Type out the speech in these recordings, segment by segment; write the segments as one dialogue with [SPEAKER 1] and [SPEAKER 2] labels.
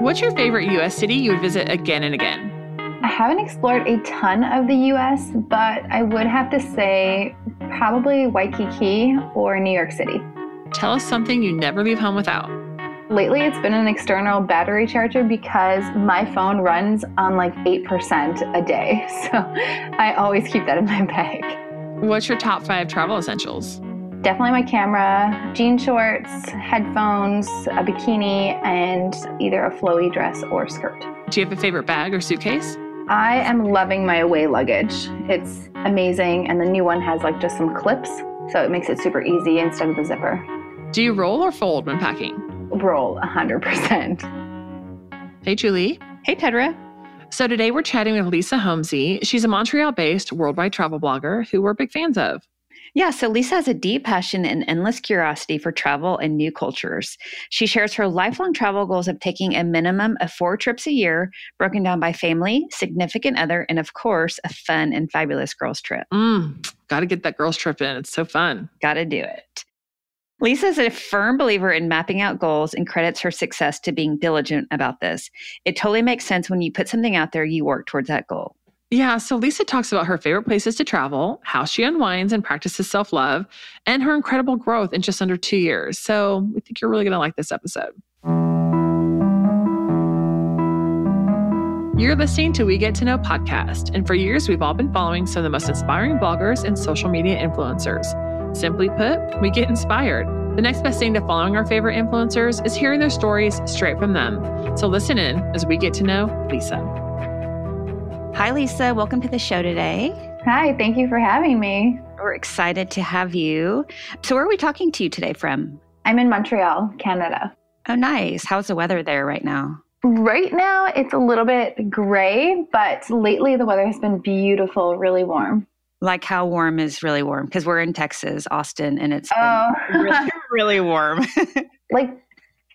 [SPEAKER 1] What's your favorite US city you would visit again and again?
[SPEAKER 2] I haven't explored a ton of the US, but I would have to say probably Waikiki or New York City.
[SPEAKER 1] Tell us something you never leave home without.
[SPEAKER 2] Lately, it's been an external battery charger because my phone runs on like 8% a day. So I always keep that in my bag.
[SPEAKER 1] What's your top five travel essentials?
[SPEAKER 2] Definitely my camera, jean shorts, headphones, a bikini, and either a flowy dress or skirt.
[SPEAKER 1] Do you have a favorite bag or suitcase?
[SPEAKER 2] I am loving my away luggage. It's amazing, and the new one has like just some clips, so it makes it super easy instead of the zipper.
[SPEAKER 1] Do you roll or fold when packing?
[SPEAKER 2] Roll 100%.
[SPEAKER 1] Hey, Julie.
[SPEAKER 3] Hey, Tedra.
[SPEAKER 1] So today we're chatting with Lisa Homsy. She's a Montreal based worldwide travel blogger who we're big fans of.
[SPEAKER 3] Yeah, so Lisa has a deep passion and endless curiosity for travel and new cultures. She shares her lifelong travel goals of taking a minimum of four trips a year, broken down by family, significant other, and of course, a fun and fabulous girls' trip.
[SPEAKER 1] Mm, Got to get that girls' trip in. It's so fun.
[SPEAKER 3] Got to do it. Lisa is a firm believer in mapping out goals and credits her success to being diligent about this. It totally makes sense when you put something out there, you work towards that goal.
[SPEAKER 1] Yeah, so Lisa talks about her favorite places to travel, how she unwinds and practices self love, and her incredible growth in just under two years. So we think you're really going to like this episode. You're listening to We Get to Know podcast, and for years we've all been following some of the most inspiring bloggers and social media influencers. Simply put, we get inspired. The next best thing to following our favorite influencers is hearing their stories straight from them. So listen in as we get to know Lisa.
[SPEAKER 3] Hi, Lisa. Welcome to the show today.
[SPEAKER 2] Hi, thank you for having me.
[SPEAKER 3] We're excited to have you. So, where are we talking to you today from?
[SPEAKER 2] I'm in Montreal, Canada.
[SPEAKER 3] Oh, nice. How's the weather there right now?
[SPEAKER 2] Right now, it's a little bit gray, but lately the weather has been beautiful, really warm.
[SPEAKER 3] Like how warm is really warm? Because we're in Texas, Austin, and it's
[SPEAKER 2] Oh.
[SPEAKER 3] really, really warm.
[SPEAKER 2] Like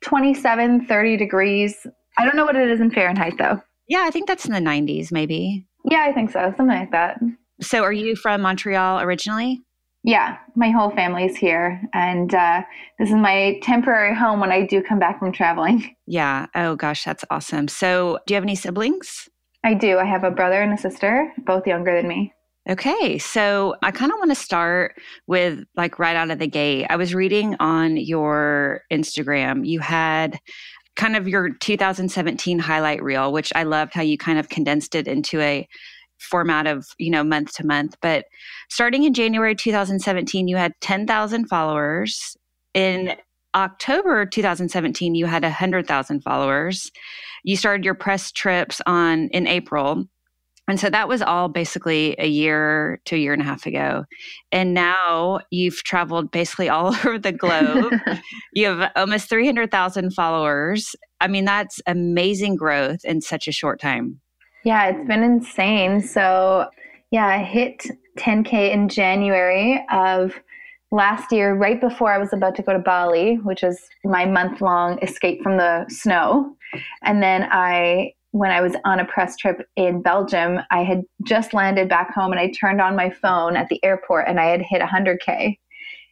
[SPEAKER 2] 27, 30 degrees. I don't know what it is in Fahrenheit, though.
[SPEAKER 3] Yeah, I think that's in the 90s, maybe.
[SPEAKER 2] Yeah, I think so. Something like that.
[SPEAKER 3] So, are you from Montreal originally?
[SPEAKER 2] Yeah, my whole family's here. And uh, this is my temporary home when I do come back from traveling.
[SPEAKER 3] Yeah. Oh, gosh, that's awesome. So, do you have any siblings?
[SPEAKER 2] I do. I have a brother and a sister, both younger than me.
[SPEAKER 3] Okay, so I kind of want to start with like right out of the gate. I was reading on your Instagram, you had kind of your 2017 highlight reel, which I loved how you kind of condensed it into a format of, you know, month to month. But starting in January 2017, you had 10,000 followers. In October 2017, you had 100,000 followers. You started your press trips on in April. And so that was all basically a year to a year and a half ago. And now you've traveled basically all over the globe. you have almost 300,000 followers. I mean, that's amazing growth in such a short time.
[SPEAKER 2] Yeah, it's been insane. So, yeah, I hit 10K in January of last year, right before I was about to go to Bali, which is my month long escape from the snow. And then I, when I was on a press trip in Belgium, I had just landed back home and I turned on my phone at the airport and I had hit 100K.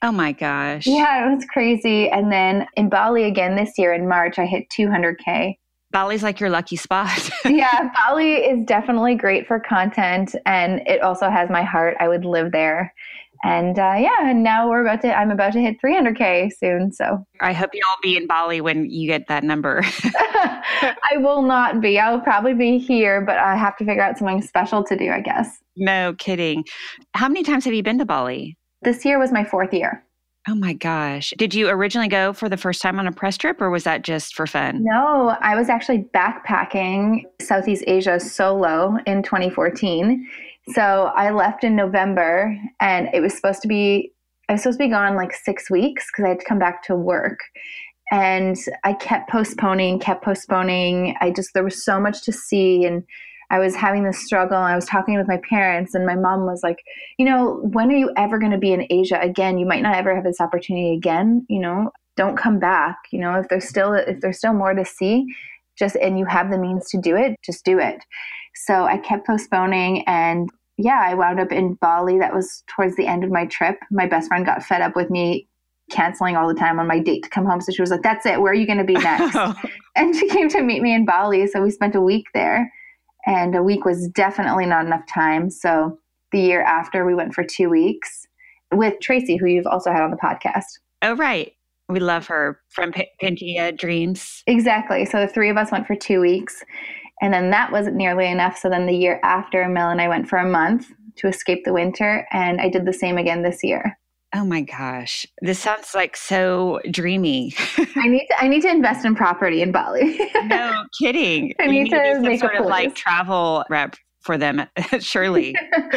[SPEAKER 3] Oh my gosh.
[SPEAKER 2] Yeah, it was crazy. And then in Bali again this year in March, I hit 200K.
[SPEAKER 3] Bali's like your lucky spot.
[SPEAKER 2] yeah, Bali is definitely great for content and it also has my heart. I would live there. And uh, yeah, and now we're about to, I'm about to hit 300K soon. So
[SPEAKER 3] I hope you'll be in Bali when you get that number.
[SPEAKER 2] I will not be. I'll probably be here, but I have to figure out something special to do, I guess.
[SPEAKER 3] no kidding. How many times have you been to Bali?
[SPEAKER 2] This year was my fourth year.
[SPEAKER 3] Oh my gosh. Did you originally go for the first time on a press trip or was that just for fun?
[SPEAKER 2] No, I was actually backpacking Southeast Asia solo in 2014. So I left in November and it was supposed to be, I was supposed to be gone like six weeks because I had to come back to work. And I kept postponing, kept postponing. I just, there was so much to see. And I was having this struggle. I was talking with my parents, and my mom was like, You know, when are you ever going to be in Asia again? You might not ever have this opportunity again. You know, don't come back. You know, if there's still, if there's still more to see, just, and you have the means to do it, just do it. So I kept postponing and yeah, I wound up in Bali. That was towards the end of my trip. My best friend got fed up with me canceling all the time on my date to come home. So she was like, That's it. Where are you going to be next? and she came to meet me in Bali. So we spent a week there. And a week was definitely not enough time. So the year after, we went for two weeks with Tracy, who you've also had on the podcast.
[SPEAKER 3] Oh, right. We love her from P- Pangea Dreams.
[SPEAKER 2] Exactly. So the three of us went for two weeks. And then that wasn't nearly enough. So then the year after, Mel and I went for a month to escape the winter. And I did the same again this year.
[SPEAKER 3] Oh my gosh. This sounds like so dreamy.
[SPEAKER 2] I need to I need to invest in property in Bali.
[SPEAKER 3] no kidding.
[SPEAKER 2] I need, need to, to make
[SPEAKER 3] sort of like travel rep for them, surely.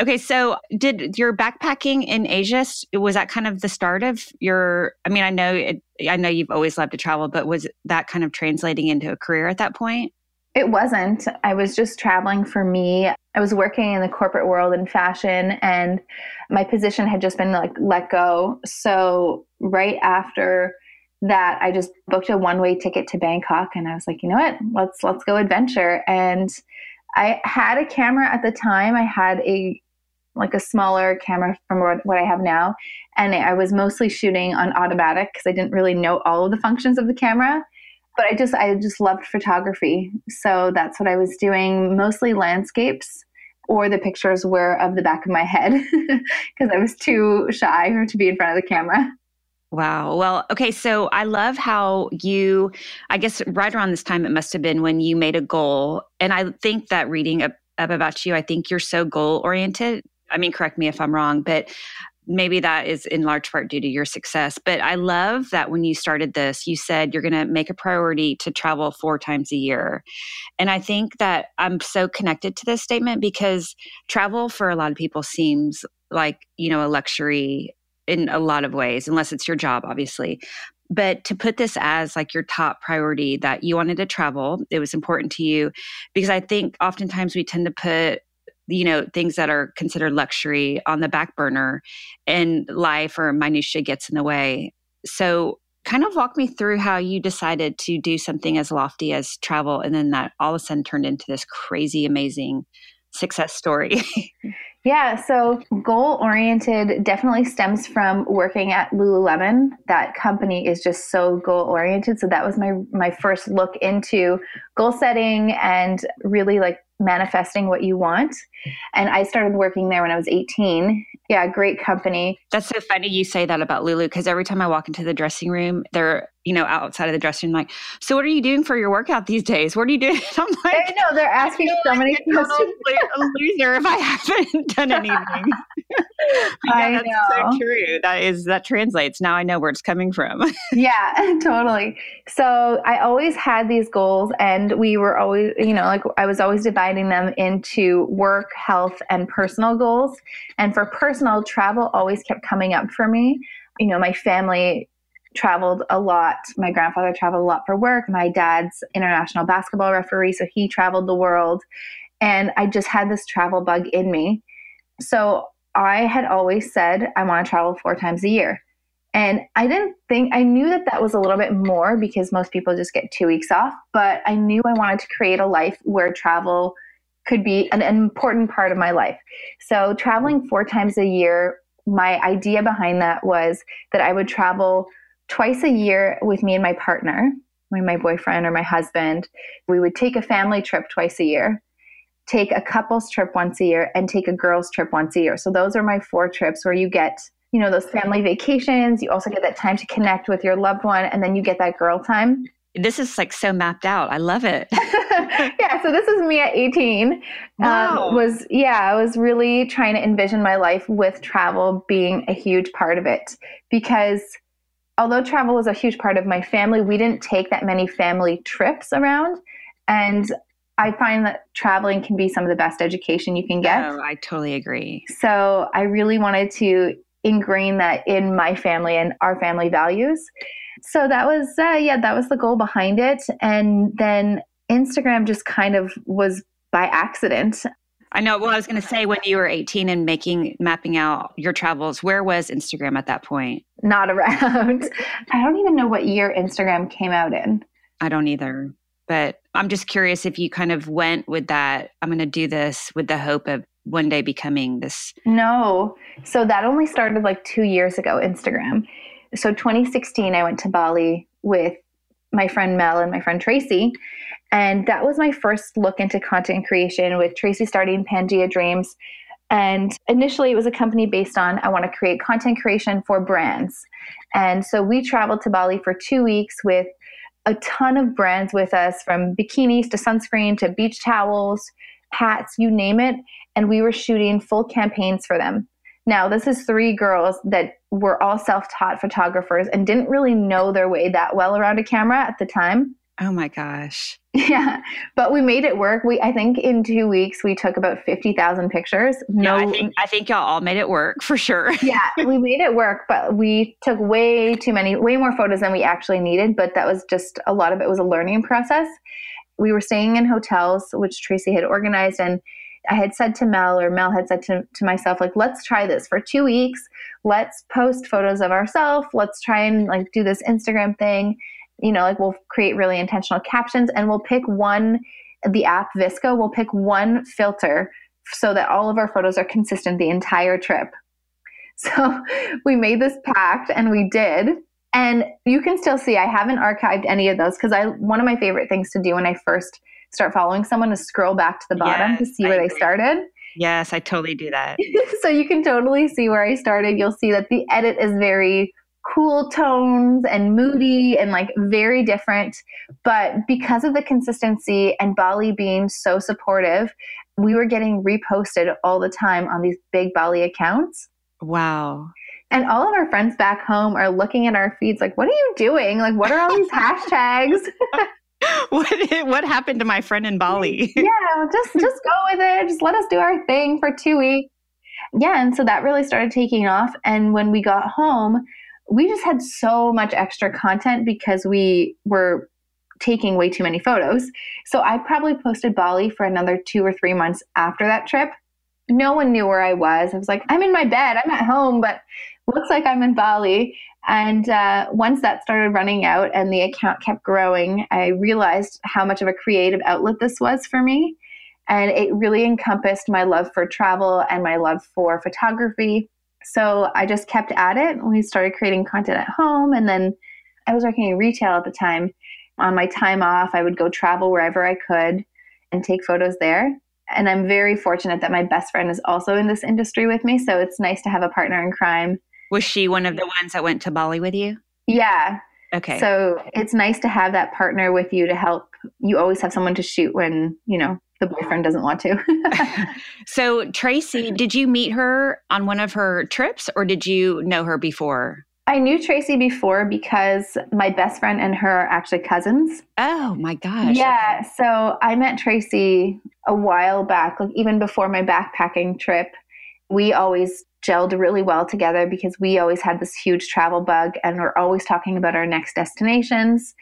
[SPEAKER 3] Okay, so did your backpacking in Asia was that kind of the start of your I mean I know it, I know you've always loved to travel but was that kind of translating into a career at that point?
[SPEAKER 2] It wasn't. I was just traveling for me. I was working in the corporate world in fashion and my position had just been like let go. So right after that I just booked a one-way ticket to Bangkok and I was like, you know what? Let's let's go adventure and I had a camera at the time. I had a like a smaller camera from what, I have now, and I was mostly shooting on automatic because I didn't really know all of the functions of the camera. But I just I just loved photography, so that's what I was doing. Mostly landscapes, or the pictures were of the back of my head because I was too shy to be in front of the camera.
[SPEAKER 3] Wow. Well, okay. So I love how you, I guess right around this time, it must have been when you made a goal. And I think that reading up, up about you, I think you're so goal oriented. I mean, correct me if I'm wrong, but maybe that is in large part due to your success. But I love that when you started this, you said you're going to make a priority to travel four times a year. And I think that I'm so connected to this statement because travel for a lot of people seems like, you know, a luxury in a lot of ways, unless it's your job, obviously. But to put this as like your top priority that you wanted to travel, it was important to you because I think oftentimes we tend to put you know things that are considered luxury on the back burner and life or minutia gets in the way so kind of walk me through how you decided to do something as lofty as travel and then that all of a sudden turned into this crazy amazing success story
[SPEAKER 2] Yeah, so goal oriented definitely stems from working at Lululemon. That company is just so goal oriented. So that was my my first look into goal setting and really like manifesting what you want. And I started working there when I was 18. Yeah, great company.
[SPEAKER 3] That's so funny you say that about Lulu because every time I walk into the dressing room, they're, you know, outside of the dressing room, like, so what are you doing for your workout these days? What are you doing?
[SPEAKER 2] I'm like, I know, they're asking so many questions.
[SPEAKER 3] a loser if I haven't done anything.
[SPEAKER 2] I that's know.
[SPEAKER 3] so true. That is, that translates. Now I know where it's coming from.
[SPEAKER 2] yeah, totally. So I always had these goals and we were always, you know, like I was always dividing them into work, health, and personal goals. And for personal, travel always kept coming up for me. You know, my family traveled a lot. My grandfather traveled a lot for work. My dad's international basketball referee, so he traveled the world. And I just had this travel bug in me. So I had always said, I want to travel four times a year. And I didn't think, I knew that that was a little bit more because most people just get two weeks off, but I knew I wanted to create a life where travel could be an, an important part of my life. So, traveling four times a year, my idea behind that was that I would travel twice a year with me and my partner, my boyfriend or my husband. We would take a family trip twice a year take a couples trip once a year and take a girls trip once a year. So those are my four trips where you get, you know, those family vacations, you also get that time to connect with your loved one and then you get that girl time.
[SPEAKER 3] This is like so mapped out. I love it.
[SPEAKER 2] yeah, so this is me at 18. Um, wow. Um, was yeah, I was really trying to envision my life with travel being a huge part of it because although travel was a huge part of my family, we didn't take that many family trips around. And I find that traveling can be some of the best education you can get.
[SPEAKER 3] Oh, I totally agree.
[SPEAKER 2] So I really wanted to ingrain that in my family and our family values. So that was, uh, yeah, that was the goal behind it. And then Instagram just kind of was by accident.
[SPEAKER 3] I know. Well, I was going to say when you were 18 and making, mapping out your travels, where was Instagram at that point?
[SPEAKER 2] Not around. I don't even know what year Instagram came out in.
[SPEAKER 3] I don't either. But I'm just curious if you kind of went with that, I'm going to do this with the hope of one day becoming this?
[SPEAKER 2] No. So that only started like two years ago, Instagram. So 2016, I went to Bali with my friend Mel and my friend Tracy. And that was my first look into content creation with Tracy starting Pangea Dreams. And initially, it was a company based on I want to create content creation for brands. And so we traveled to Bali for two weeks with a ton of brands with us from bikinis to sunscreen to beach towels, hats, you name it. And we were shooting full campaigns for them. Now, this is three girls that were all self taught photographers and didn't really know their way that well around a camera at the time.
[SPEAKER 3] Oh my gosh.
[SPEAKER 2] Yeah, but we made it work. We I think in 2 weeks we took about 50,000 pictures.
[SPEAKER 3] No yeah, I think I think y'all all made it work for sure.
[SPEAKER 2] yeah, we made it work, but we took way too many way more photos than we actually needed, but that was just a lot of it was a learning process. We were staying in hotels which Tracy had organized and I had said to Mel, or Mel had said to, to myself, like, let's try this for two weeks. Let's post photos of ourselves. Let's try and like do this Instagram thing you know, like we'll create really intentional captions and we'll pick one, the app VSCO will pick one filter so that all of our photos are consistent the entire trip. So we made this pact and we did. And you can still see I haven't archived any of those because I one of my favorite things to do when I first start following someone is scroll back to the bottom yes, to see where they started.
[SPEAKER 3] Yes, I totally do that.
[SPEAKER 2] so you can totally see where I started. You'll see that the edit is very cool tones and moody and like very different. But because of the consistency and Bali being so supportive, we were getting reposted all the time on these big Bali accounts.
[SPEAKER 3] Wow.
[SPEAKER 2] And all of our friends back home are looking at our feeds like, what are you doing? Like, what are all these hashtags?
[SPEAKER 3] what what happened to my friend in Bali?
[SPEAKER 2] yeah, just just go with it. Just let us do our thing for two weeks. Yeah, and so that really started taking off. And when we got home, we just had so much extra content because we were taking way too many photos. So I probably posted Bali for another two or three months after that trip. No one knew where I was. I was like, I'm in my bed, I'm at home, but looks like I'm in Bali. And uh, once that started running out and the account kept growing, I realized how much of a creative outlet this was for me. And it really encompassed my love for travel and my love for photography so I just kept at it. We started creating content at home. And then I was working in retail at the time. On my time off, I would go travel wherever I could and take photos there. And I'm very fortunate that my best friend is also in this industry with me. So it's nice to have a partner in crime.
[SPEAKER 3] Was she one of the ones that went to Bali with you?
[SPEAKER 2] Yeah.
[SPEAKER 3] Okay.
[SPEAKER 2] So it's nice to have that partner with you to help. You always have someone to shoot when, you know, the boyfriend doesn't want to.
[SPEAKER 3] so, Tracy, did you meet her on one of her trips or did you know her before?
[SPEAKER 2] I knew Tracy before because my best friend and her are actually cousins.
[SPEAKER 3] Oh my gosh.
[SPEAKER 2] Yeah. Okay. So I met Tracy a while back, like even before my backpacking trip. We always gelled really well together because we always had this huge travel bug and we're always talking about our next destinations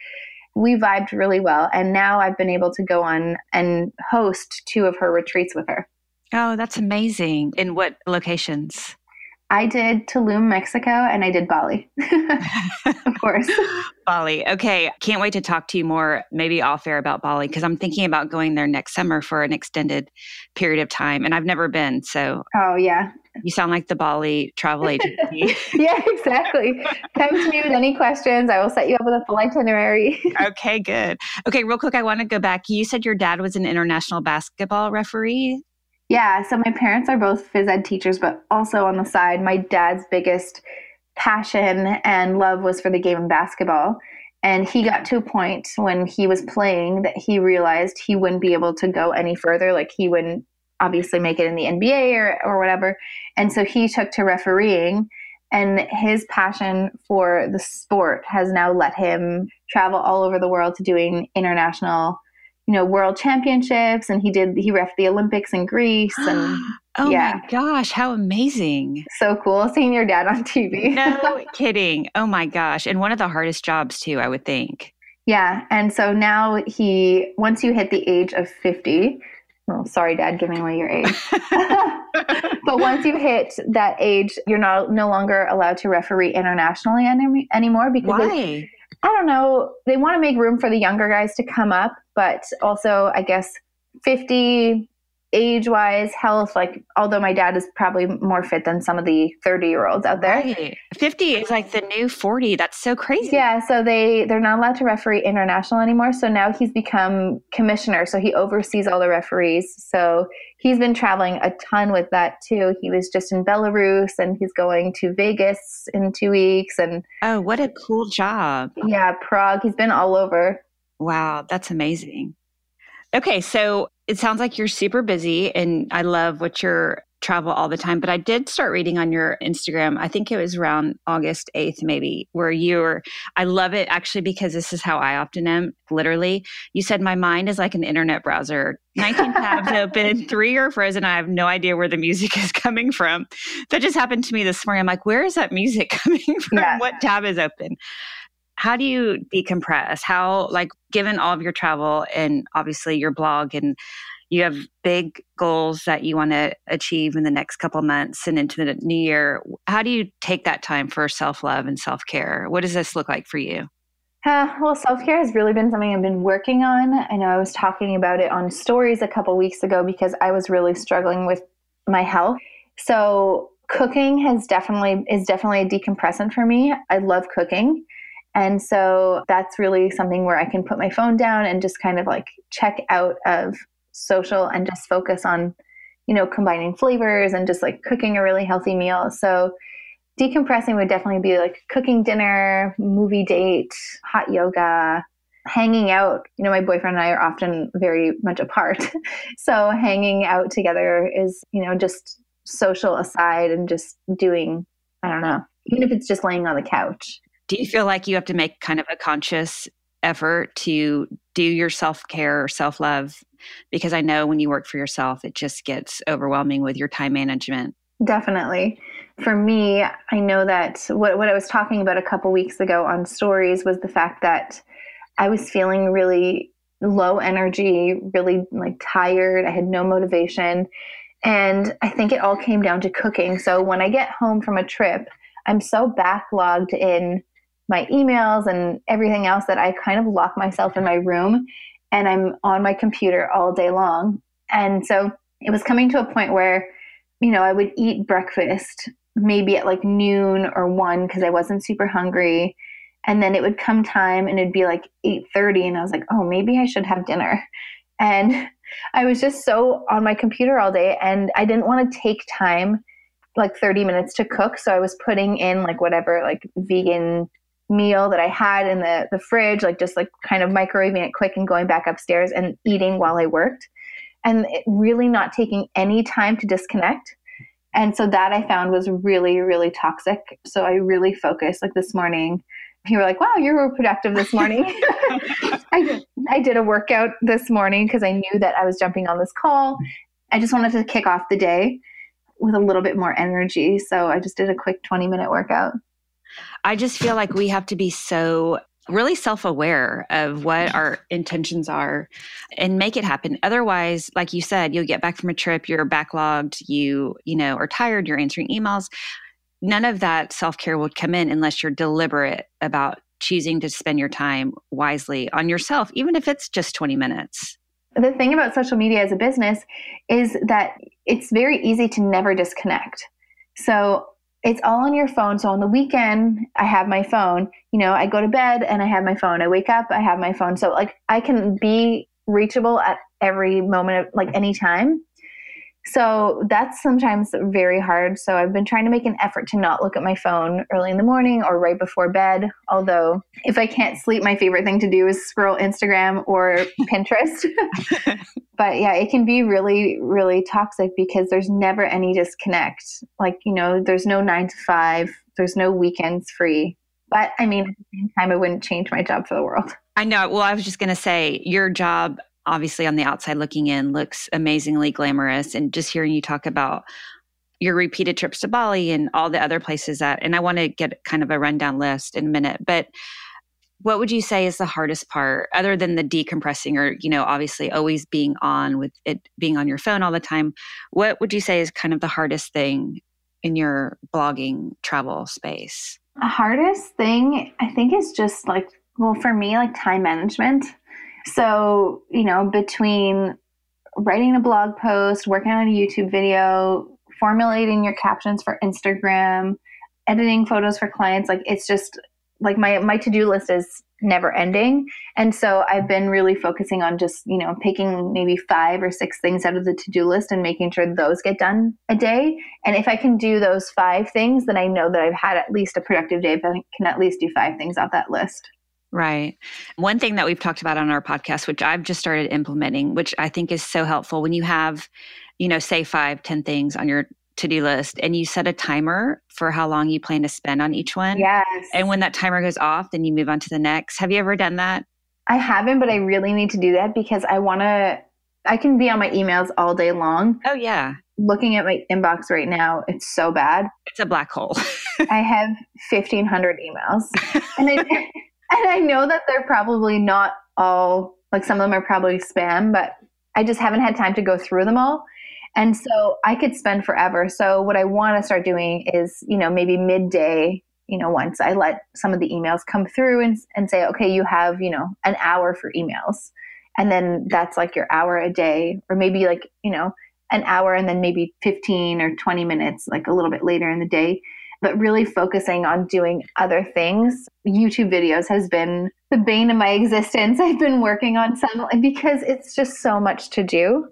[SPEAKER 2] we vibed really well. And now I've been able to go on and host two of her retreats with her.
[SPEAKER 3] Oh, that's amazing. In what locations?
[SPEAKER 2] I did Tulum, Mexico, and I did Bali, of course.
[SPEAKER 3] Bali. Okay. Can't wait to talk to you more, maybe off air about Bali, because I'm thinking about going there next summer for an extended period of time. And I've never been. So,
[SPEAKER 2] oh, yeah.
[SPEAKER 3] You sound like the Bali travel agency.
[SPEAKER 2] yeah, exactly. Come to me with any questions. I will set you up with a full itinerary.
[SPEAKER 3] okay, good. Okay, real quick, I want to go back. You said your dad was an international basketball referee.
[SPEAKER 2] Yeah, so my parents are both phys ed teachers, but also on the side, my dad's biggest passion and love was for the game of basketball. And he got to a point when he was playing that he realized he wouldn't be able to go any further. Like he wouldn't obviously make it in the NBA or, or whatever. And so he took to refereeing. And his passion for the sport has now let him travel all over the world to doing international you know world championships and he did he ref the olympics in greece and
[SPEAKER 3] oh yeah. my gosh how amazing
[SPEAKER 2] so cool seeing your dad on tv
[SPEAKER 3] no kidding oh my gosh and one of the hardest jobs too i would think
[SPEAKER 2] yeah and so now he once you hit the age of 50 well, sorry, Dad, giving away your age. but once you hit that age, you're not no longer allowed to referee internationally any, anymore because
[SPEAKER 3] why?
[SPEAKER 2] I don't know. They want to make room for the younger guys to come up, but also, I guess, 50 age wise, health, like, although my dad is probably more fit than some of the 30 year olds out there.
[SPEAKER 3] Right. 50 is like the new 40. That's so crazy.
[SPEAKER 2] Yeah. So they, they're not allowed to referee international anymore. So now he's become commissioner. So he oversees all the referees. So he's been traveling a ton with that too. He was just in Belarus and he's going to Vegas in two weeks. And
[SPEAKER 3] oh, what a cool job.
[SPEAKER 2] Yeah. Prague. He's been all over.
[SPEAKER 3] Wow. That's amazing. Okay, so it sounds like you're super busy and I love what you're travel all the time, but I did start reading on your Instagram. I think it was around August 8th, maybe, where you were. I love it actually because this is how I often am. Literally, you said my mind is like an internet browser 19 tabs open, three are frozen. I have no idea where the music is coming from. That just happened to me this morning. I'm like, where is that music coming from? Yeah. What tab is open? How do you decompress? How, like, given all of your travel and obviously your blog, and you have big goals that you want to achieve in the next couple months and into the new year, how do you take that time for self love and self care? What does this look like for you?
[SPEAKER 2] Uh, well, self care has really been something I've been working on. I know I was talking about it on stories a couple weeks ago because I was really struggling with my health. So cooking has definitely is definitely a decompressant for me. I love cooking. And so that's really something where I can put my phone down and just kind of like check out of social and just focus on, you know, combining flavors and just like cooking a really healthy meal. So decompressing would definitely be like cooking dinner, movie date, hot yoga, hanging out. You know, my boyfriend and I are often very much apart. so hanging out together is, you know, just social aside and just doing, I don't know, even if it's just laying on the couch.
[SPEAKER 3] Do you feel like you have to make kind of a conscious effort to do your self care or self love? Because I know when you work for yourself, it just gets overwhelming with your time management.
[SPEAKER 2] Definitely. For me, I know that what, what I was talking about a couple weeks ago on stories was the fact that I was feeling really low energy, really like tired. I had no motivation. And I think it all came down to cooking. So when I get home from a trip, I'm so backlogged in my emails and everything else that I kind of lock myself in my room and I'm on my computer all day long. And so it was coming to a point where, you know, I would eat breakfast maybe at like noon or one because I wasn't super hungry. And then it would come time and it'd be like 8:30 and I was like, "Oh, maybe I should have dinner." And I was just so on my computer all day and I didn't want to take time like 30 minutes to cook, so I was putting in like whatever like vegan meal that I had in the, the fridge, like just like kind of microwaving it quick and going back upstairs and eating while I worked. And really not taking any time to disconnect. And so that I found was really, really toxic. So I really focused like this morning. You were like, wow, you were productive this morning. I, I did a workout this morning because I knew that I was jumping on this call. I just wanted to kick off the day with a little bit more energy. So I just did a quick 20 minute workout.
[SPEAKER 3] I just feel like we have to be so really self-aware of what our intentions are and make it happen. Otherwise like you said you'll get back from a trip you're backlogged you you know are tired you're answering emails. None of that self-care would come in unless you're deliberate about choosing to spend your time wisely on yourself even if it's just 20 minutes.
[SPEAKER 2] The thing about social media as a business is that it's very easy to never disconnect. So it's all on your phone. So on the weekend, I have my phone. You know, I go to bed and I have my phone. I wake up, I have my phone. So like I can be reachable at every moment of like any time. So that's sometimes very hard. So I've been trying to make an effort to not look at my phone early in the morning or right before bed. Although, if I can't sleep, my favorite thing to do is scroll Instagram or Pinterest. but yeah, it can be really, really toxic because there's never any disconnect. Like, you know, there's no nine to five, there's no weekends free. But I mean, at the same time, I wouldn't change my job for the world.
[SPEAKER 3] I know. Well, I was just going to say your job obviously on the outside looking in looks amazingly glamorous and just hearing you talk about your repeated trips to Bali and all the other places that and I want to get kind of a rundown list in a minute but what would you say is the hardest part other than the decompressing or you know obviously always being on with it being on your phone all the time what would you say is kind of the hardest thing in your blogging travel space?
[SPEAKER 2] The hardest thing i think is just like well for me like time management so, you know, between writing a blog post, working on a YouTube video, formulating your captions for Instagram, editing photos for clients. Like it's just like my my to-do list is never ending. And so I've been really focusing on just, you know, picking maybe five or six things out of the to-do list and making sure those get done a day. And if I can do those five things, then I know that I've had at least a productive day, but I can at least do five things off that list.
[SPEAKER 3] Right. One thing that we've talked about on our podcast, which I've just started implementing, which I think is so helpful when you have, you know, say five, ten things on your to-do list and you set a timer for how long you plan to spend on each one.
[SPEAKER 2] Yes.
[SPEAKER 3] And when that timer goes off, then you move on to the next. Have you ever done that?
[SPEAKER 2] I haven't, but I really need to do that because I want to I can be on my emails all day long.
[SPEAKER 3] Oh yeah.
[SPEAKER 2] Looking at my inbox right now, it's so bad.
[SPEAKER 3] It's a black hole.
[SPEAKER 2] I have 1500 emails. And I and I know that they're probably not all like some of them are probably spam, but I just haven't had time to go through them all. And so I could spend forever. So what I want to start doing is, you know, maybe midday, you know, once I let some of the emails come through and, and say, okay, you have, you know, an hour for emails. And then that's like your hour a day, or maybe like, you know, an hour and then maybe 15 or 20 minutes, like a little bit later in the day. But really focusing on doing other things. YouTube videos has been the bane of my existence. I've been working on some because it's just so much to do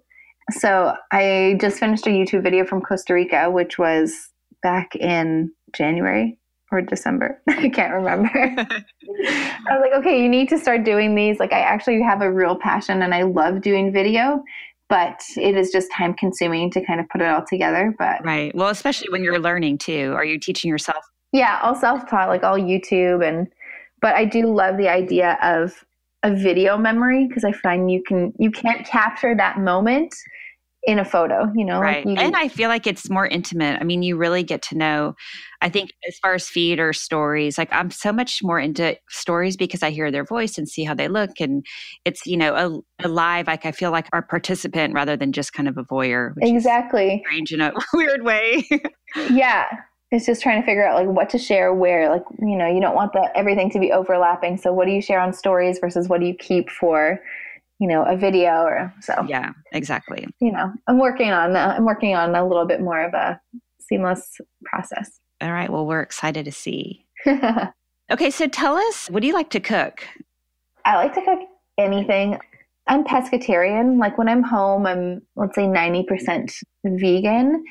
[SPEAKER 2] so I just finished a YouTube video from Costa Rica, which was back in January or December. I can't remember. I was like, okay, you need to start doing these. Like, I actually have a real passion and I love doing video, but it is just time consuming to kind of put it all together. But
[SPEAKER 3] right. Well, especially when you're learning too. Are you teaching yourself?
[SPEAKER 2] Yeah, all self taught, like all YouTube. And, but I do love the idea of a video memory because I find you can, you can't capture that moment in a photo, you know.
[SPEAKER 3] Right.
[SPEAKER 2] Like
[SPEAKER 3] you, and I feel like it's more intimate. I mean, you really get to know, I think, as far as feed or stories, like I'm so much more into stories because I hear their voice and see how they look. And it's, you know, a, a live, like I feel like our participant rather than just kind of a voyeur.
[SPEAKER 2] exactly.
[SPEAKER 3] strange in a weird way.
[SPEAKER 2] yeah. It's just trying to figure out like what to share where. Like, you know, you don't want the everything to be overlapping. So what do you share on stories versus what do you keep for you know, a video or so.
[SPEAKER 3] Yeah, exactly.
[SPEAKER 2] You know, I'm working on uh, I'm working on a little bit more of a seamless process.
[SPEAKER 3] All right. Well, we're excited to see. okay, so tell us, what do you like to cook?
[SPEAKER 2] I like to cook anything. I'm pescatarian. Like when I'm home, I'm let's say 90% vegan.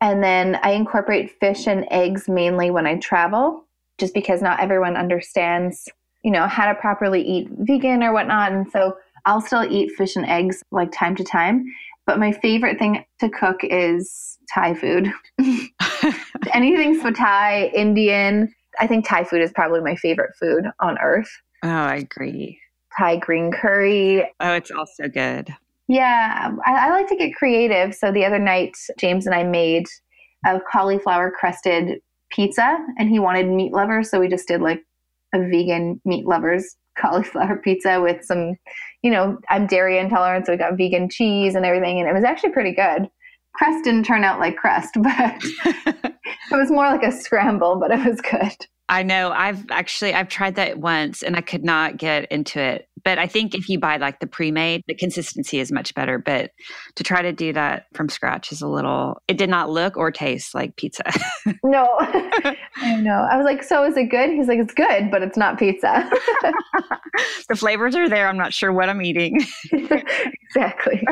[SPEAKER 2] And then I incorporate fish and eggs mainly when I travel, just because not everyone understands, you know, how to properly eat vegan or whatnot. And so I'll still eat fish and eggs like time to time, but my favorite thing to cook is Thai food. Anything so Thai, Indian. I think Thai food is probably my favorite food on earth.
[SPEAKER 3] Oh, I agree.
[SPEAKER 2] Thai green curry.
[SPEAKER 3] Oh, it's also good.
[SPEAKER 2] Yeah, I, I like to get creative. So the other night, James and I made a cauliflower crusted pizza, and he wanted meat lovers, so we just did like a vegan meat lovers cauliflower pizza with some, you know, I'm dairy intolerant, so we got vegan cheese and everything, and it was actually pretty good. Crust didn't turn out like crust, but it was more like a scramble, but it was good.
[SPEAKER 3] I know. I've actually I've tried that once and I could not get into it. But I think if you buy like the pre-made, the consistency is much better. But to try to do that from scratch is a little it did not look or taste like pizza.
[SPEAKER 2] no. I know. I was like, so is it good? He's like, it's good, but it's not pizza.
[SPEAKER 3] the flavors are there. I'm not sure what I'm eating.
[SPEAKER 2] exactly.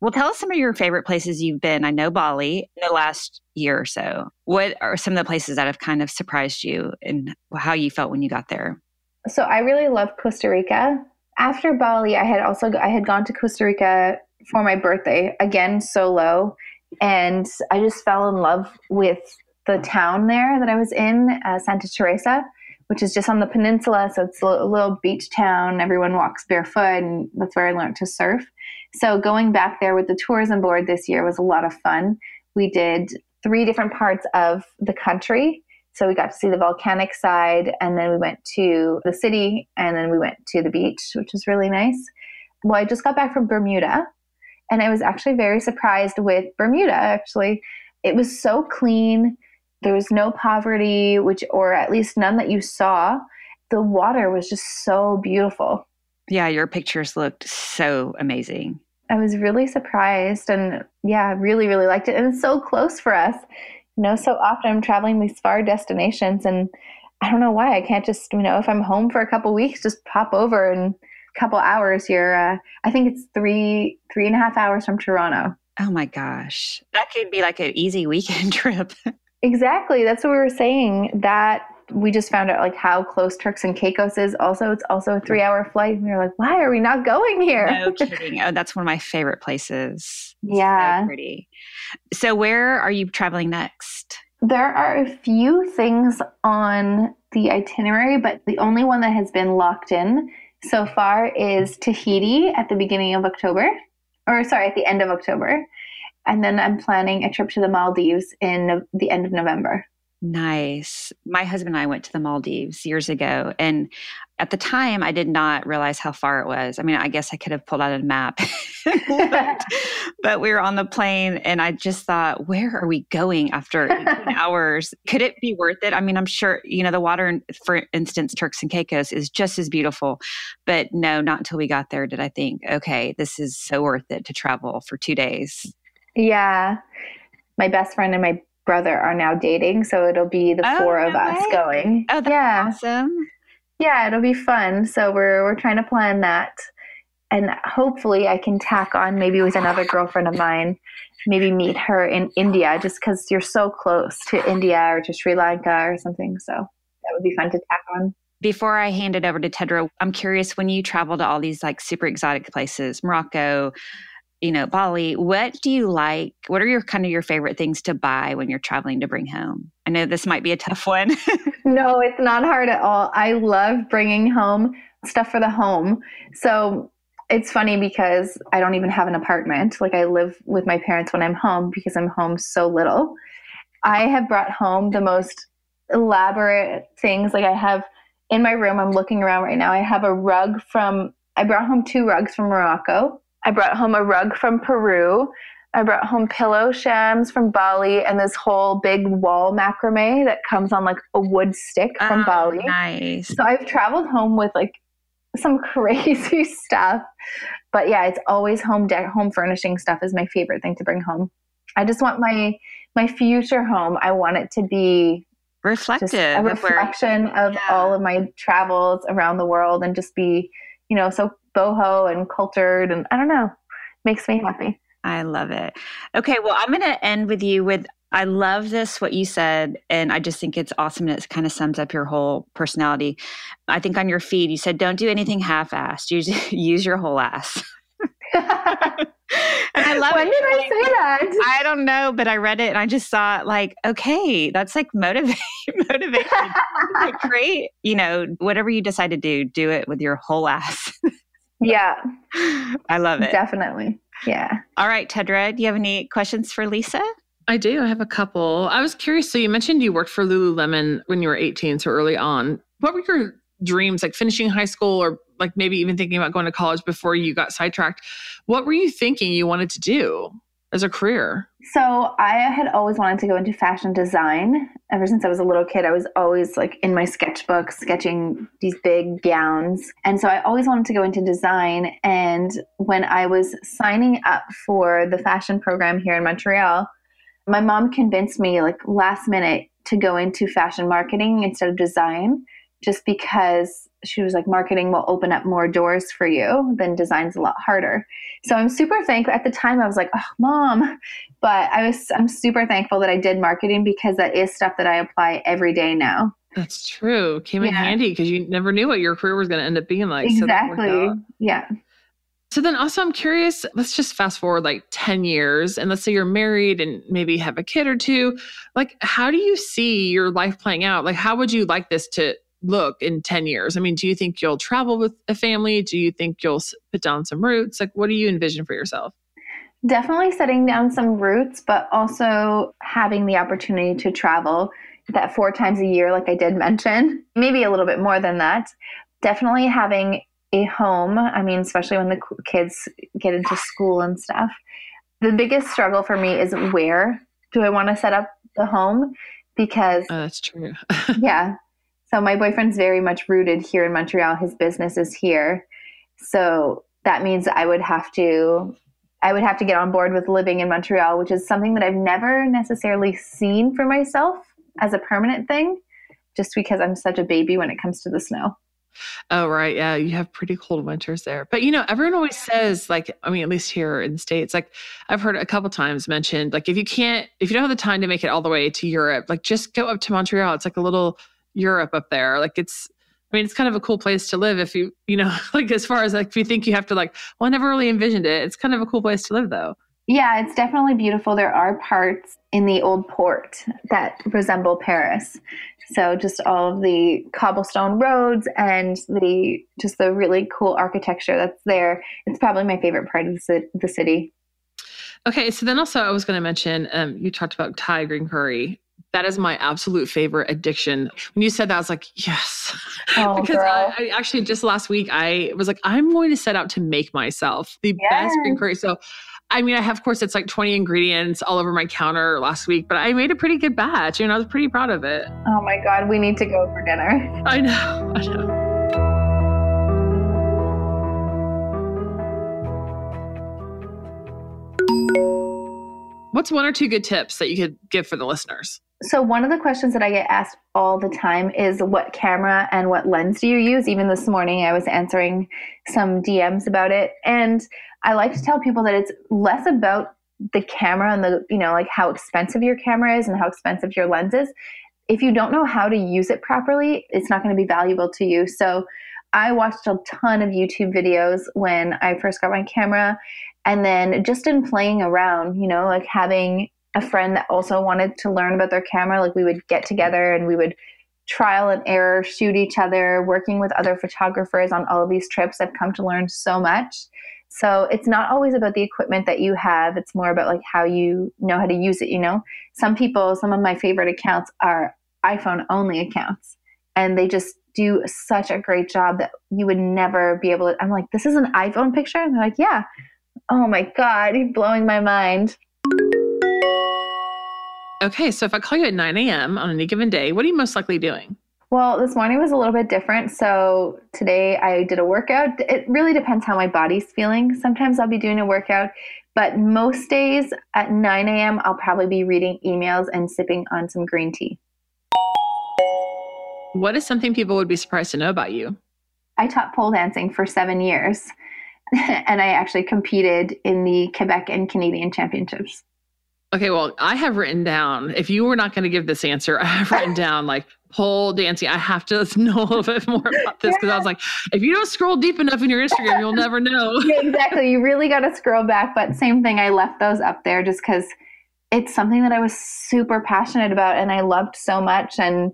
[SPEAKER 3] well, tell us some of your favorite places you've been. I know Bali in the last year or so. What are some of the places that have kind of surprised you and how you felt when you got there?
[SPEAKER 2] So I really love Costa Rica. After Bali, I had also I had gone to Costa Rica for my birthday again solo, and I just fell in love with the town there that I was in, uh, Santa Teresa, which is just on the peninsula. So it's a little beach town. Everyone walks barefoot, and that's where I learned to surf. So going back there with the tourism board this year was a lot of fun. We did three different parts of the country. So we got to see the volcanic side, and then we went to the city, and then we went to the beach, which was really nice. Well, I just got back from Bermuda, and I was actually very surprised with Bermuda. Actually, it was so clean. There was no poverty, which, or at least none that you saw. The water was just so beautiful.
[SPEAKER 3] Yeah, your pictures looked so amazing.
[SPEAKER 2] I was really surprised and yeah, really, really liked it. And it's so close for us. You know, so often I'm traveling these far destinations and I don't know why I can't just, you know, if I'm home for a couple weeks, just pop over and a couple hours. You're, uh, I think it's three, three and a half hours from Toronto.
[SPEAKER 3] Oh my gosh. That could be like an easy weekend trip.
[SPEAKER 2] exactly. That's what we were saying. That we just found out like how close Turks and Caicos is. Also, it's also a three hour flight. And we were like, why are we not going here?
[SPEAKER 3] No kidding. Oh, that's one of my favorite places.
[SPEAKER 2] Yeah.
[SPEAKER 3] So pretty. So where are you traveling next?
[SPEAKER 2] There are a few things on the itinerary, but the only one that has been locked in so far is Tahiti at the beginning of October, or sorry, at the end of October. And then I'm planning a trip to the Maldives in the end of November.
[SPEAKER 3] Nice. My husband and I went to the Maldives years ago. And at the time, I did not realize how far it was. I mean, I guess I could have pulled out a map, but, we were on the plane and I just thought, where are we going after 18 hours? Could it be worth it? I mean, I'm sure, you know, the water, for instance, Turks and Caicos is just as beautiful. But no, not until we got there did I think, okay, this is so worth it to travel for two days.
[SPEAKER 2] Yeah. My best friend and my brother are now dating, so it'll be the oh, four no of us going.
[SPEAKER 3] Oh, that's yeah. awesome.
[SPEAKER 2] Yeah, it'll be fun. So we're we're trying to plan that. And hopefully I can tack on maybe with another girlfriend of mine, maybe meet her in India just cuz you're so close to India or to Sri Lanka or something. So that would be fun to tack on.
[SPEAKER 3] Before I hand it over to Tedra, I'm curious when you travel to all these like super exotic places, Morocco, you know, Bali, what do you like? What are your kind of your favorite things to buy when you're traveling to bring home? I know this might be a tough one.
[SPEAKER 2] no, it's not hard at all. I love bringing home stuff for the home. So it's funny because I don't even have an apartment. Like I live with my parents when I'm home because I'm home so little. I have brought home the most elaborate things. Like I have in my room, I'm looking around right now. I have a rug from, I brought home two rugs from Morocco I brought home a rug from Peru. I brought home pillow shams from Bali and this whole big wall macrame that comes on like a wood stick from oh, Bali.
[SPEAKER 3] Nice.
[SPEAKER 2] So I've traveled home with like some crazy stuff. But yeah, it's always home deck home furnishing stuff is my favorite thing to bring home. I just want my my future home. I want it to be
[SPEAKER 3] reflective,
[SPEAKER 2] a reflection where, of yeah. all of my travels around the world and just be, you know, so boho and cultured and I don't know, makes me happy.
[SPEAKER 3] I love it. Okay, well, I'm going to end with you with I love this, what you said, and I just think it's awesome. And it kind of sums up your whole personality. I think on your feed, you said, don't do anything half assed, use, use your whole ass. and
[SPEAKER 2] I love when it. did I say that?
[SPEAKER 3] I don't know, but I read it and I just thought, like, okay, that's like motivate, motivation. like, great. You know, whatever you decide to do, do it with your whole ass.
[SPEAKER 2] Yeah.
[SPEAKER 3] I love it.
[SPEAKER 2] Definitely. Yeah.
[SPEAKER 3] All right, Tedra, do you have any questions for Lisa?
[SPEAKER 1] I do. I have a couple. I was curious. So you mentioned you worked for Lululemon when you were 18, so early on. What were your dreams, like finishing high school or like maybe even thinking about going to college before you got sidetracked? What were you thinking you wanted to do? as a career?
[SPEAKER 2] So I had always wanted to go into fashion design. Ever since I was a little kid, I was always like in my sketchbook sketching these big gowns. And so I always wanted to go into design. And when I was signing up for the fashion program here in Montreal, my mom convinced me like last minute to go into fashion marketing instead of design just because she was like marketing will open up more doors for you then design's a lot harder. So i'm super thankful at the time i was like oh mom but i was i'm super thankful that i did marketing because that is stuff that i apply every day now.
[SPEAKER 1] That's true. Came in handy because you never knew what your career was going to end up being like
[SPEAKER 2] exactly. so yeah.
[SPEAKER 1] So then also I'm curious, let's just fast forward like 10 years and let's say you're married and maybe have a kid or two. Like how do you see your life playing out? Like how would you like this to look in 10 years? I mean, do you think you'll travel with a family? Do you think you'll put down some roots? Like, what do you envision for yourself?
[SPEAKER 2] Definitely setting down some roots, but also having the opportunity to travel that four times a year, like I did mention, maybe a little bit more than that. Definitely having a home. I mean, especially when the kids get into school and stuff. The biggest struggle for me is where do I want to set up the home? Because
[SPEAKER 1] oh, that's true.
[SPEAKER 2] yeah, so my boyfriend's very much rooted here in Montreal. His business is here. So that means I would have to I would have to get on board with living in Montreal, which is something that I've never necessarily seen for myself as a permanent thing, just because I'm such a baby when it comes to the snow.
[SPEAKER 1] Oh, right. Yeah. You have pretty cold winters there. But, you know, everyone always says, like, I mean, at least here in the States, like, I've heard a couple times mentioned, like, if you can't, if you don't have the time to make it all the way to Europe, like, just go up to Montreal. It's like a little Europe up there. Like, it's, I mean, it's kind of a cool place to live if you, you know, like, as far as like, if you think you have to, like, well, I never really envisioned it. It's kind of a cool place to live, though.
[SPEAKER 2] Yeah, it's definitely beautiful. There are parts in the old port that resemble Paris. So just all of the cobblestone roads and the just the really cool architecture that's there. It's probably my favorite part of the city.
[SPEAKER 1] Okay, so then also I was going to mention um, you talked about Thai green curry. That is my absolute favorite addiction. When you said that, I was like, yes,
[SPEAKER 2] oh,
[SPEAKER 1] because I, I, actually just last week I was like, I'm going to set out to make myself the yes. best green curry. So I mean, I have, of course, it's like 20 ingredients all over my counter last week, but I made a pretty good batch and I was pretty proud of it.
[SPEAKER 2] Oh my God, we need to go for dinner.
[SPEAKER 1] I know, I know. What's one or two good tips that you could give for the listeners?
[SPEAKER 2] So, one of the questions that I get asked all the time is what camera and what lens do you use? Even this morning, I was answering some DMs about it. And I like to tell people that it's less about the camera and the, you know, like how expensive your camera is and how expensive your lens is. If you don't know how to use it properly, it's not going to be valuable to you. So I watched a ton of YouTube videos when I first got my camera. And then just in playing around, you know, like having a friend that also wanted to learn about their camera, like we would get together and we would trial and error, shoot each other, working with other photographers on all of these trips. I've come to learn so much. So it's not always about the equipment that you have. It's more about like how you know how to use it, you know? Some people, some of my favorite accounts are iPhone only accounts and they just do such a great job that you would never be able to I'm like, this is an iPhone picture? And they're like, yeah. Oh my God, you're blowing my mind.
[SPEAKER 1] Okay, so if I call you at 9 a.m. on any given day, what are you most likely doing?
[SPEAKER 2] Well, this morning was a little bit different. So today I did a workout. It really depends how my body's feeling. Sometimes I'll be doing a workout, but most days at 9 a.m., I'll probably be reading emails and sipping on some green tea.
[SPEAKER 1] What is something people would be surprised to know about you?
[SPEAKER 2] I taught pole dancing for seven years, and I actually competed in the Quebec and Canadian championships.
[SPEAKER 1] Okay, well, I have written down, if you were not going to give this answer, I have written down like pole dancing. I have to know a little bit more about this because yeah. I was like, if you don't scroll deep enough in your Instagram, you'll never know.
[SPEAKER 2] yeah, exactly. You really got to scroll back. But same thing, I left those up there just because it's something that I was super passionate about and I loved so much. And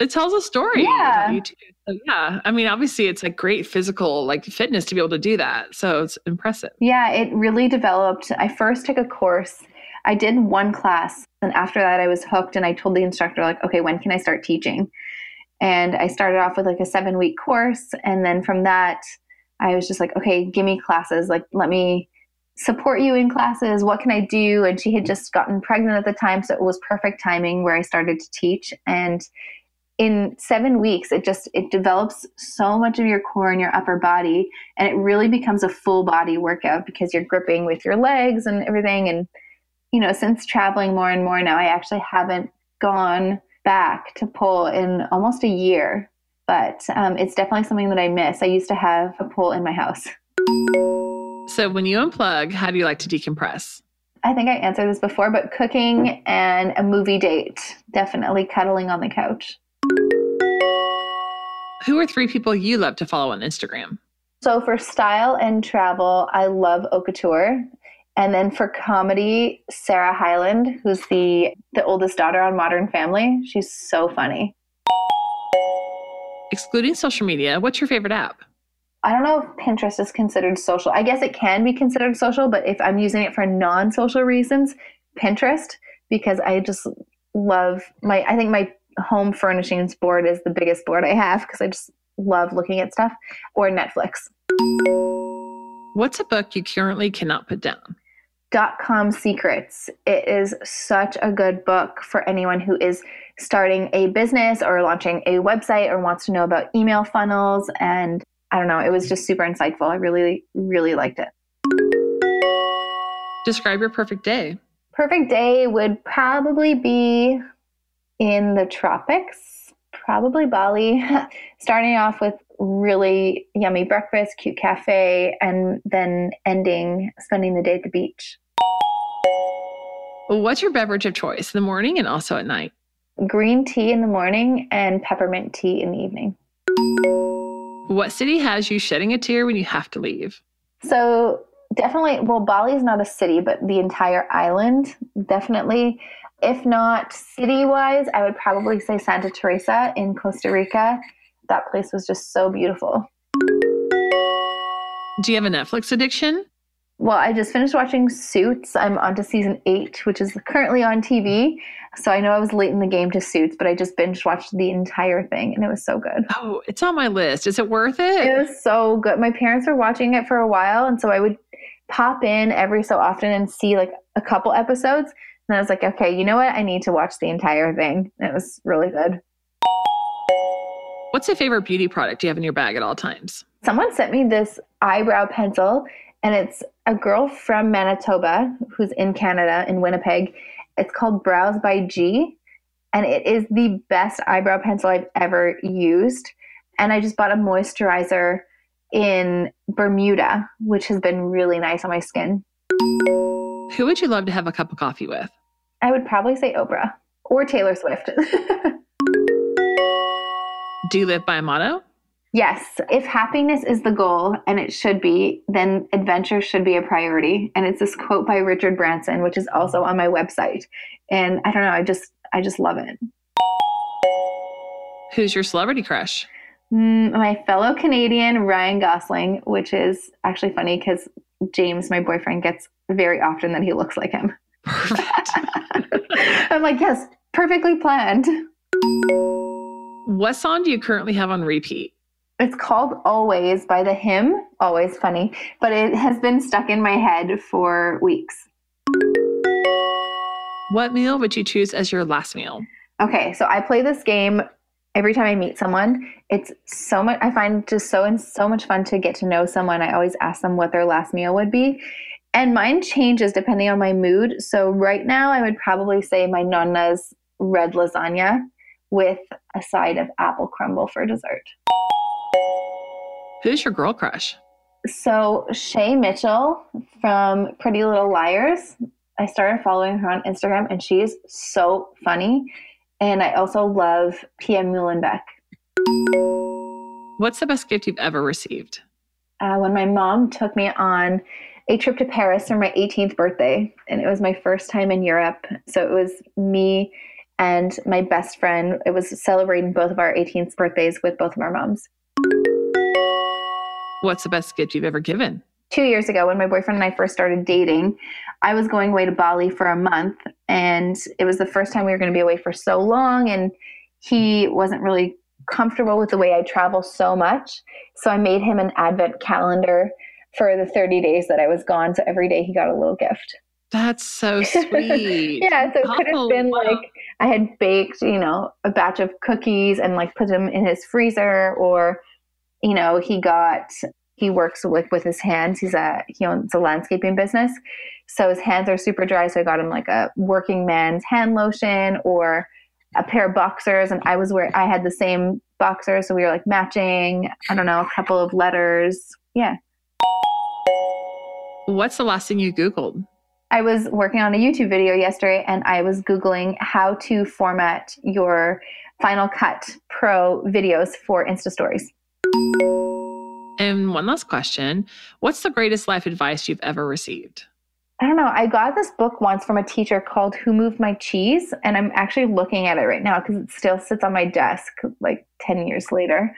[SPEAKER 1] it tells a story
[SPEAKER 2] yeah.
[SPEAKER 1] about you too. So, yeah. I mean, obviously, it's like great physical, like fitness to be able to do that. So it's impressive.
[SPEAKER 2] Yeah, it really developed. I first took a course I did one class and after that I was hooked and I told the instructor like, okay, when can I start teaching? And I started off with like a 7 week course and then from that I was just like, okay, give me classes, like let me support you in classes. What can I do? And she had just gotten pregnant at the time, so it was perfect timing where I started to teach and in seven weeks it just it develops so much of your core and your upper body and it really becomes a full body workout because you're gripping with your legs and everything and you know, since traveling more and more now, I actually haven't gone back to pole in almost a year, but um, it's definitely something that I miss. I used to have a pole in my house.
[SPEAKER 1] So, when you unplug, how do you like to decompress?
[SPEAKER 2] I think I answered this before, but cooking and a movie date, definitely cuddling on the couch.
[SPEAKER 1] Who are three people you love to follow on Instagram?
[SPEAKER 2] So for style and travel, I love Okatur. And then for comedy, Sarah Hyland, who's the the oldest daughter on Modern Family. She's so funny.
[SPEAKER 1] Excluding social media, what's your favorite app?
[SPEAKER 2] I don't know if Pinterest is considered social. I guess it can be considered social, but if I'm using it for non-social reasons, Pinterest because I just love my I think my home furnishings board is the biggest board I have because I just love looking at stuff or Netflix.
[SPEAKER 1] What's a book you currently cannot put down?
[SPEAKER 2] Dot com secrets. It is such a good book for anyone who is starting a business or launching a website or wants to know about email funnels. And I don't know, it was just super insightful. I really, really liked it.
[SPEAKER 1] Describe your perfect day.
[SPEAKER 2] Perfect day would probably be in the tropics, probably Bali, starting off with really yummy breakfast, cute cafe, and then ending spending the day at the beach.
[SPEAKER 1] What's your beverage of choice in the morning and also at night?
[SPEAKER 2] Green tea in the morning and peppermint tea in the evening.
[SPEAKER 1] What city has you shedding a tear when you have to leave?
[SPEAKER 2] So, definitely, well, Bali is not a city, but the entire island, definitely. If not city wise, I would probably say Santa Teresa in Costa Rica. That place was just so beautiful.
[SPEAKER 1] Do you have a Netflix addiction?
[SPEAKER 2] Well, I just finished watching Suits. I'm on to season eight, which is currently on TV. So I know I was late in the game to Suits, but I just binge watched the entire thing and it was so good.
[SPEAKER 1] Oh, it's on my list. Is it worth it?
[SPEAKER 2] It was so good. My parents were watching it for a while, and so I would pop in every so often and see like a couple episodes. And I was like, okay, you know what? I need to watch the entire thing. It was really good.
[SPEAKER 1] What's your favorite beauty product you have in your bag at all times?
[SPEAKER 2] Someone sent me this eyebrow pencil, and it's a girl from Manitoba who's in Canada, in Winnipeg. It's called Brows by G, and it is the best eyebrow pencil I've ever used. And I just bought a moisturizer in Bermuda, which has been really nice on my skin.
[SPEAKER 1] Who would you love to have a cup of coffee with?
[SPEAKER 2] I would probably say Oprah or Taylor Swift.
[SPEAKER 1] Do you live by a motto?
[SPEAKER 2] Yes, if happiness is the goal, and it should be, then adventure should be a priority. And it's this quote by Richard Branson, which is also on my website. And I don't know, I just I just love it.
[SPEAKER 1] Who's your celebrity crush?
[SPEAKER 2] Mm, my fellow Canadian Ryan Gosling, which is actually funny because James, my boyfriend, gets very often that he looks like him.
[SPEAKER 1] Perfect.
[SPEAKER 2] I'm like, yes, perfectly planned.
[SPEAKER 1] what song do you currently have on repeat?
[SPEAKER 2] It's called Always by the hymn. Always funny, but it has been stuck in my head for weeks.
[SPEAKER 1] What meal would you choose as your last meal?
[SPEAKER 2] Okay, so I play this game every time I meet someone. It's so much I find just so and so much fun to get to know someone. I always ask them what their last meal would be. And mine changes depending on my mood. So right now I would probably say my nonna's red lasagna with a side of apple crumble for dessert.
[SPEAKER 1] Who's your girl crush?
[SPEAKER 2] So Shay Mitchell from Pretty Little Liars. I started following her on Instagram and she is so funny. And I also love Pia Muehlenbeck.
[SPEAKER 1] What's the best gift you've ever received?
[SPEAKER 2] Uh, when my mom took me on a trip to Paris for my 18th birthday, and it was my first time in Europe. So it was me and my best friend. It was celebrating both of our 18th birthdays with both of our moms.
[SPEAKER 1] What's the best gift you've ever given?
[SPEAKER 2] two years ago when my boyfriend and I first started dating, I was going away to Bali for a month and it was the first time we were going to be away for so long and he wasn't really comfortable with the way I travel so much. So I made him an advent calendar for the 30 days that I was gone. So every day he got a little gift.
[SPEAKER 1] That's so sweet.
[SPEAKER 2] yeah, so it could have
[SPEAKER 1] Oh,
[SPEAKER 2] been
[SPEAKER 1] wow.
[SPEAKER 2] like I had baked, you know, a batch of cookies and like put them in his freezer, or you know, he got he works with with his hands. He's a he owns a landscaping business, so his hands are super dry. So I got him like a working man's hand lotion or a pair of boxers, and I was where I had the same boxers, so we were like matching. I don't know, a couple of letters. Yeah.
[SPEAKER 1] What's the last thing you Googled?
[SPEAKER 2] I was working on a YouTube video yesterday and I was Googling how to format your Final Cut Pro videos for Insta Stories.
[SPEAKER 1] And one last question What's the greatest life advice you've ever received?
[SPEAKER 2] I don't know. I got this book once from a teacher called Who Moved My Cheese, and I'm actually looking at it right now because it still sits on my desk like 10 years later.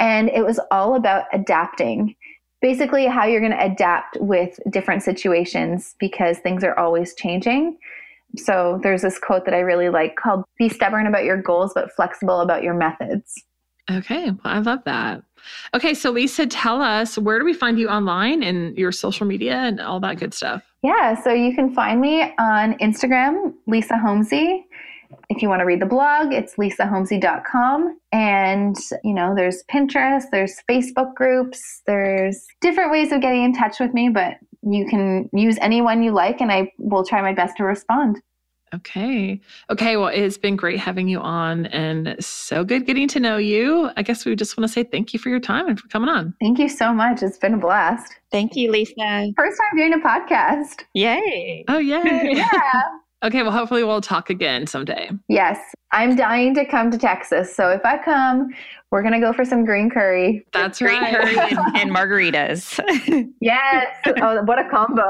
[SPEAKER 2] And it was all about adapting. Basically, how you're going to adapt with different situations because things are always changing. So there's this quote that I really like called Be stubborn about your goals, but flexible about your methods.
[SPEAKER 1] Okay, well, I love that. Okay, so Lisa, tell us where do we find you online and your social media and all that good stuff?
[SPEAKER 2] Yeah, so you can find me on Instagram, Lisa Homsy. If you want to read the blog, it's lisahomsy.com. And, you know, there's Pinterest, there's Facebook groups, there's different ways of getting in touch with me, but you can use anyone you like, and I will try my best to respond.
[SPEAKER 1] Okay. Okay. Well, it's been great having you on and so good getting to know you. I guess we just want to say thank you for your time and for coming on.
[SPEAKER 2] Thank you so much. It's been a blast.
[SPEAKER 3] Thank you, Lisa.
[SPEAKER 2] First time doing a podcast.
[SPEAKER 3] Yay.
[SPEAKER 1] Oh, yeah.
[SPEAKER 2] yeah.
[SPEAKER 1] Okay. Well, hopefully we'll talk again someday.
[SPEAKER 2] Yes. I'm dying to come to Texas. So if I come, we're going to go for some green curry.
[SPEAKER 1] That's
[SPEAKER 3] Green
[SPEAKER 1] right.
[SPEAKER 3] curry and, and margaritas.
[SPEAKER 2] Yes. oh, what a combo.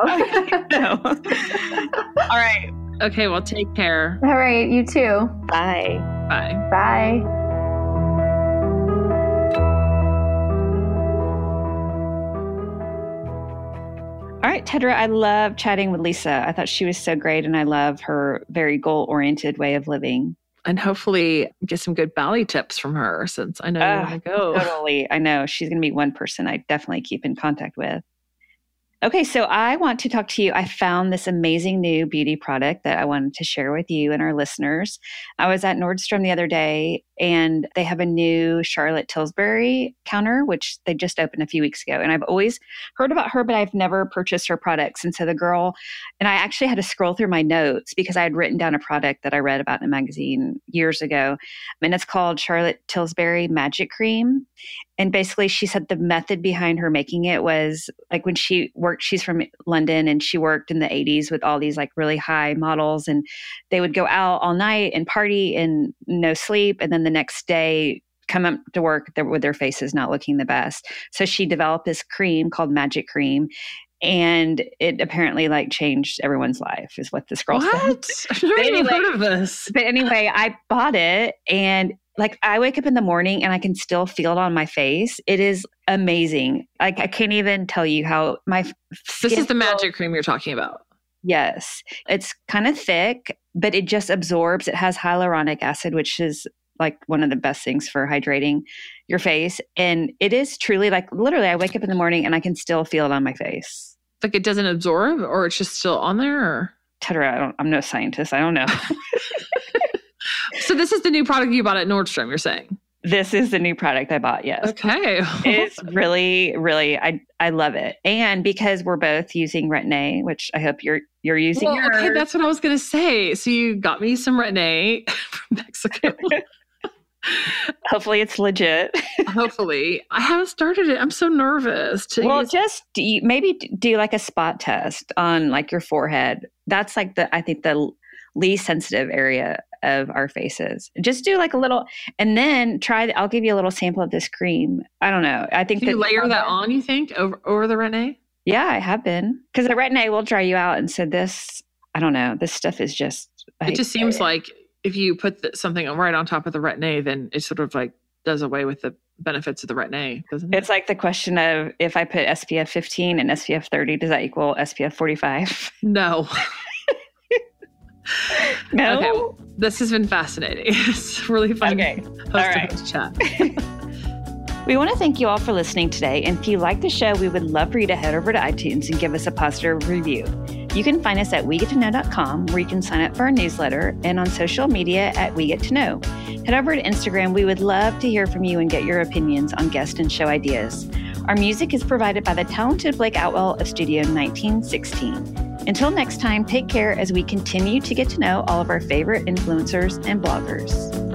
[SPEAKER 3] All right.
[SPEAKER 1] Okay. Well, take care.
[SPEAKER 2] All right. You too.
[SPEAKER 3] Bye.
[SPEAKER 1] Bye.
[SPEAKER 2] Bye.
[SPEAKER 3] All right, Tedra, I love chatting with Lisa. I thought she was so great, and I love her very goal oriented way of living.
[SPEAKER 1] And hopefully get some good Bali tips from her since I know you
[SPEAKER 3] Ah,
[SPEAKER 1] want to go.
[SPEAKER 3] Totally. I know she's going to be one person I definitely keep in contact with. Okay, so I want to talk to you. I found this amazing new beauty product that I wanted to share with you and our listeners. I was at Nordstrom the other day and they have a new Charlotte Tilbury counter, which they just opened a few weeks ago. And I've always heard about her, but I've never purchased her products. And so the girl, and I actually had to scroll through my notes because I had written down a product that I read about in a magazine years ago. And it's called Charlotte Tilbury Magic Cream. And basically, she said the method behind her making it was like when she worked, she's from London and she worked in the 80s with all these like really high models. And they would go out all night and party and no sleep. And then the next day, come up to work with their faces not looking the best. So she developed this cream called Magic Cream. And it apparently like changed everyone's life, is what this girl said.
[SPEAKER 1] What? I've never
[SPEAKER 3] anyway-
[SPEAKER 1] heard of this.
[SPEAKER 3] But anyway, I bought it and like I wake up in the morning and I can still feel it on my face. It is amazing. Like I can't even tell you how my
[SPEAKER 1] This is the
[SPEAKER 3] feels-
[SPEAKER 1] magic cream you're talking about.
[SPEAKER 3] Yes. It's kind of thick, but it just absorbs. It has hyaluronic acid, which is like one of the best things for hydrating your face. And it is truly like literally I wake up in the morning and I can still feel it on my face.
[SPEAKER 1] Like it doesn't absorb or it's just still on there? Or?
[SPEAKER 3] Tedra, I don't, I'm no scientist. I don't know.
[SPEAKER 1] So this is the new product you bought at Nordstrom, you're saying?
[SPEAKER 3] this is the new product I bought. Yes.
[SPEAKER 1] Okay.
[SPEAKER 3] it's really really i i love it and because we're both using retin-a which i hope you're you're using
[SPEAKER 1] Well, okay, that's what I was going to say. So you got me some retin A from Mexico.
[SPEAKER 3] hopefully it's legit
[SPEAKER 1] Hopefully, I haven't started it. I'm so nervous. To
[SPEAKER 3] well
[SPEAKER 1] use-
[SPEAKER 3] just do you, maybe do like a spot test on like your forehead that's like the i think the least sensitive area of our faces just do like a little and then try i'll give you a little sample of this cream i don't know i think
[SPEAKER 1] can you layer that on? You think over over the retin
[SPEAKER 3] yeah i have been because the retin-a will dry you out and so this i don't know this stuff is just I
[SPEAKER 1] It just seems
[SPEAKER 3] it.
[SPEAKER 1] like if you put the, something right on top of the retin A, then it sort of like does away with the benefits of the retin doesn't it?
[SPEAKER 3] It's like the question of if I put SPF 15 and SPF 30, does that equal SPF 45?
[SPEAKER 1] no.
[SPEAKER 3] No.
[SPEAKER 1] Okay, well, this has been fascinating. It's really fun.
[SPEAKER 3] Okay. All right.
[SPEAKER 1] this chat.
[SPEAKER 3] We want to thank you all for listening today. And if you like the show, we would love for you to head over to iTunes and give us a positive review. You can find us at wegettoknow.com where you can sign up for our newsletter and on social media at We Get to Know. Head over to Instagram. We would love to hear from you and get your opinions on guest and show ideas. Our music is provided by the talented Blake Outwell of Studio 1916. Until next time, take care as we continue to get to know all of our favorite influencers and bloggers.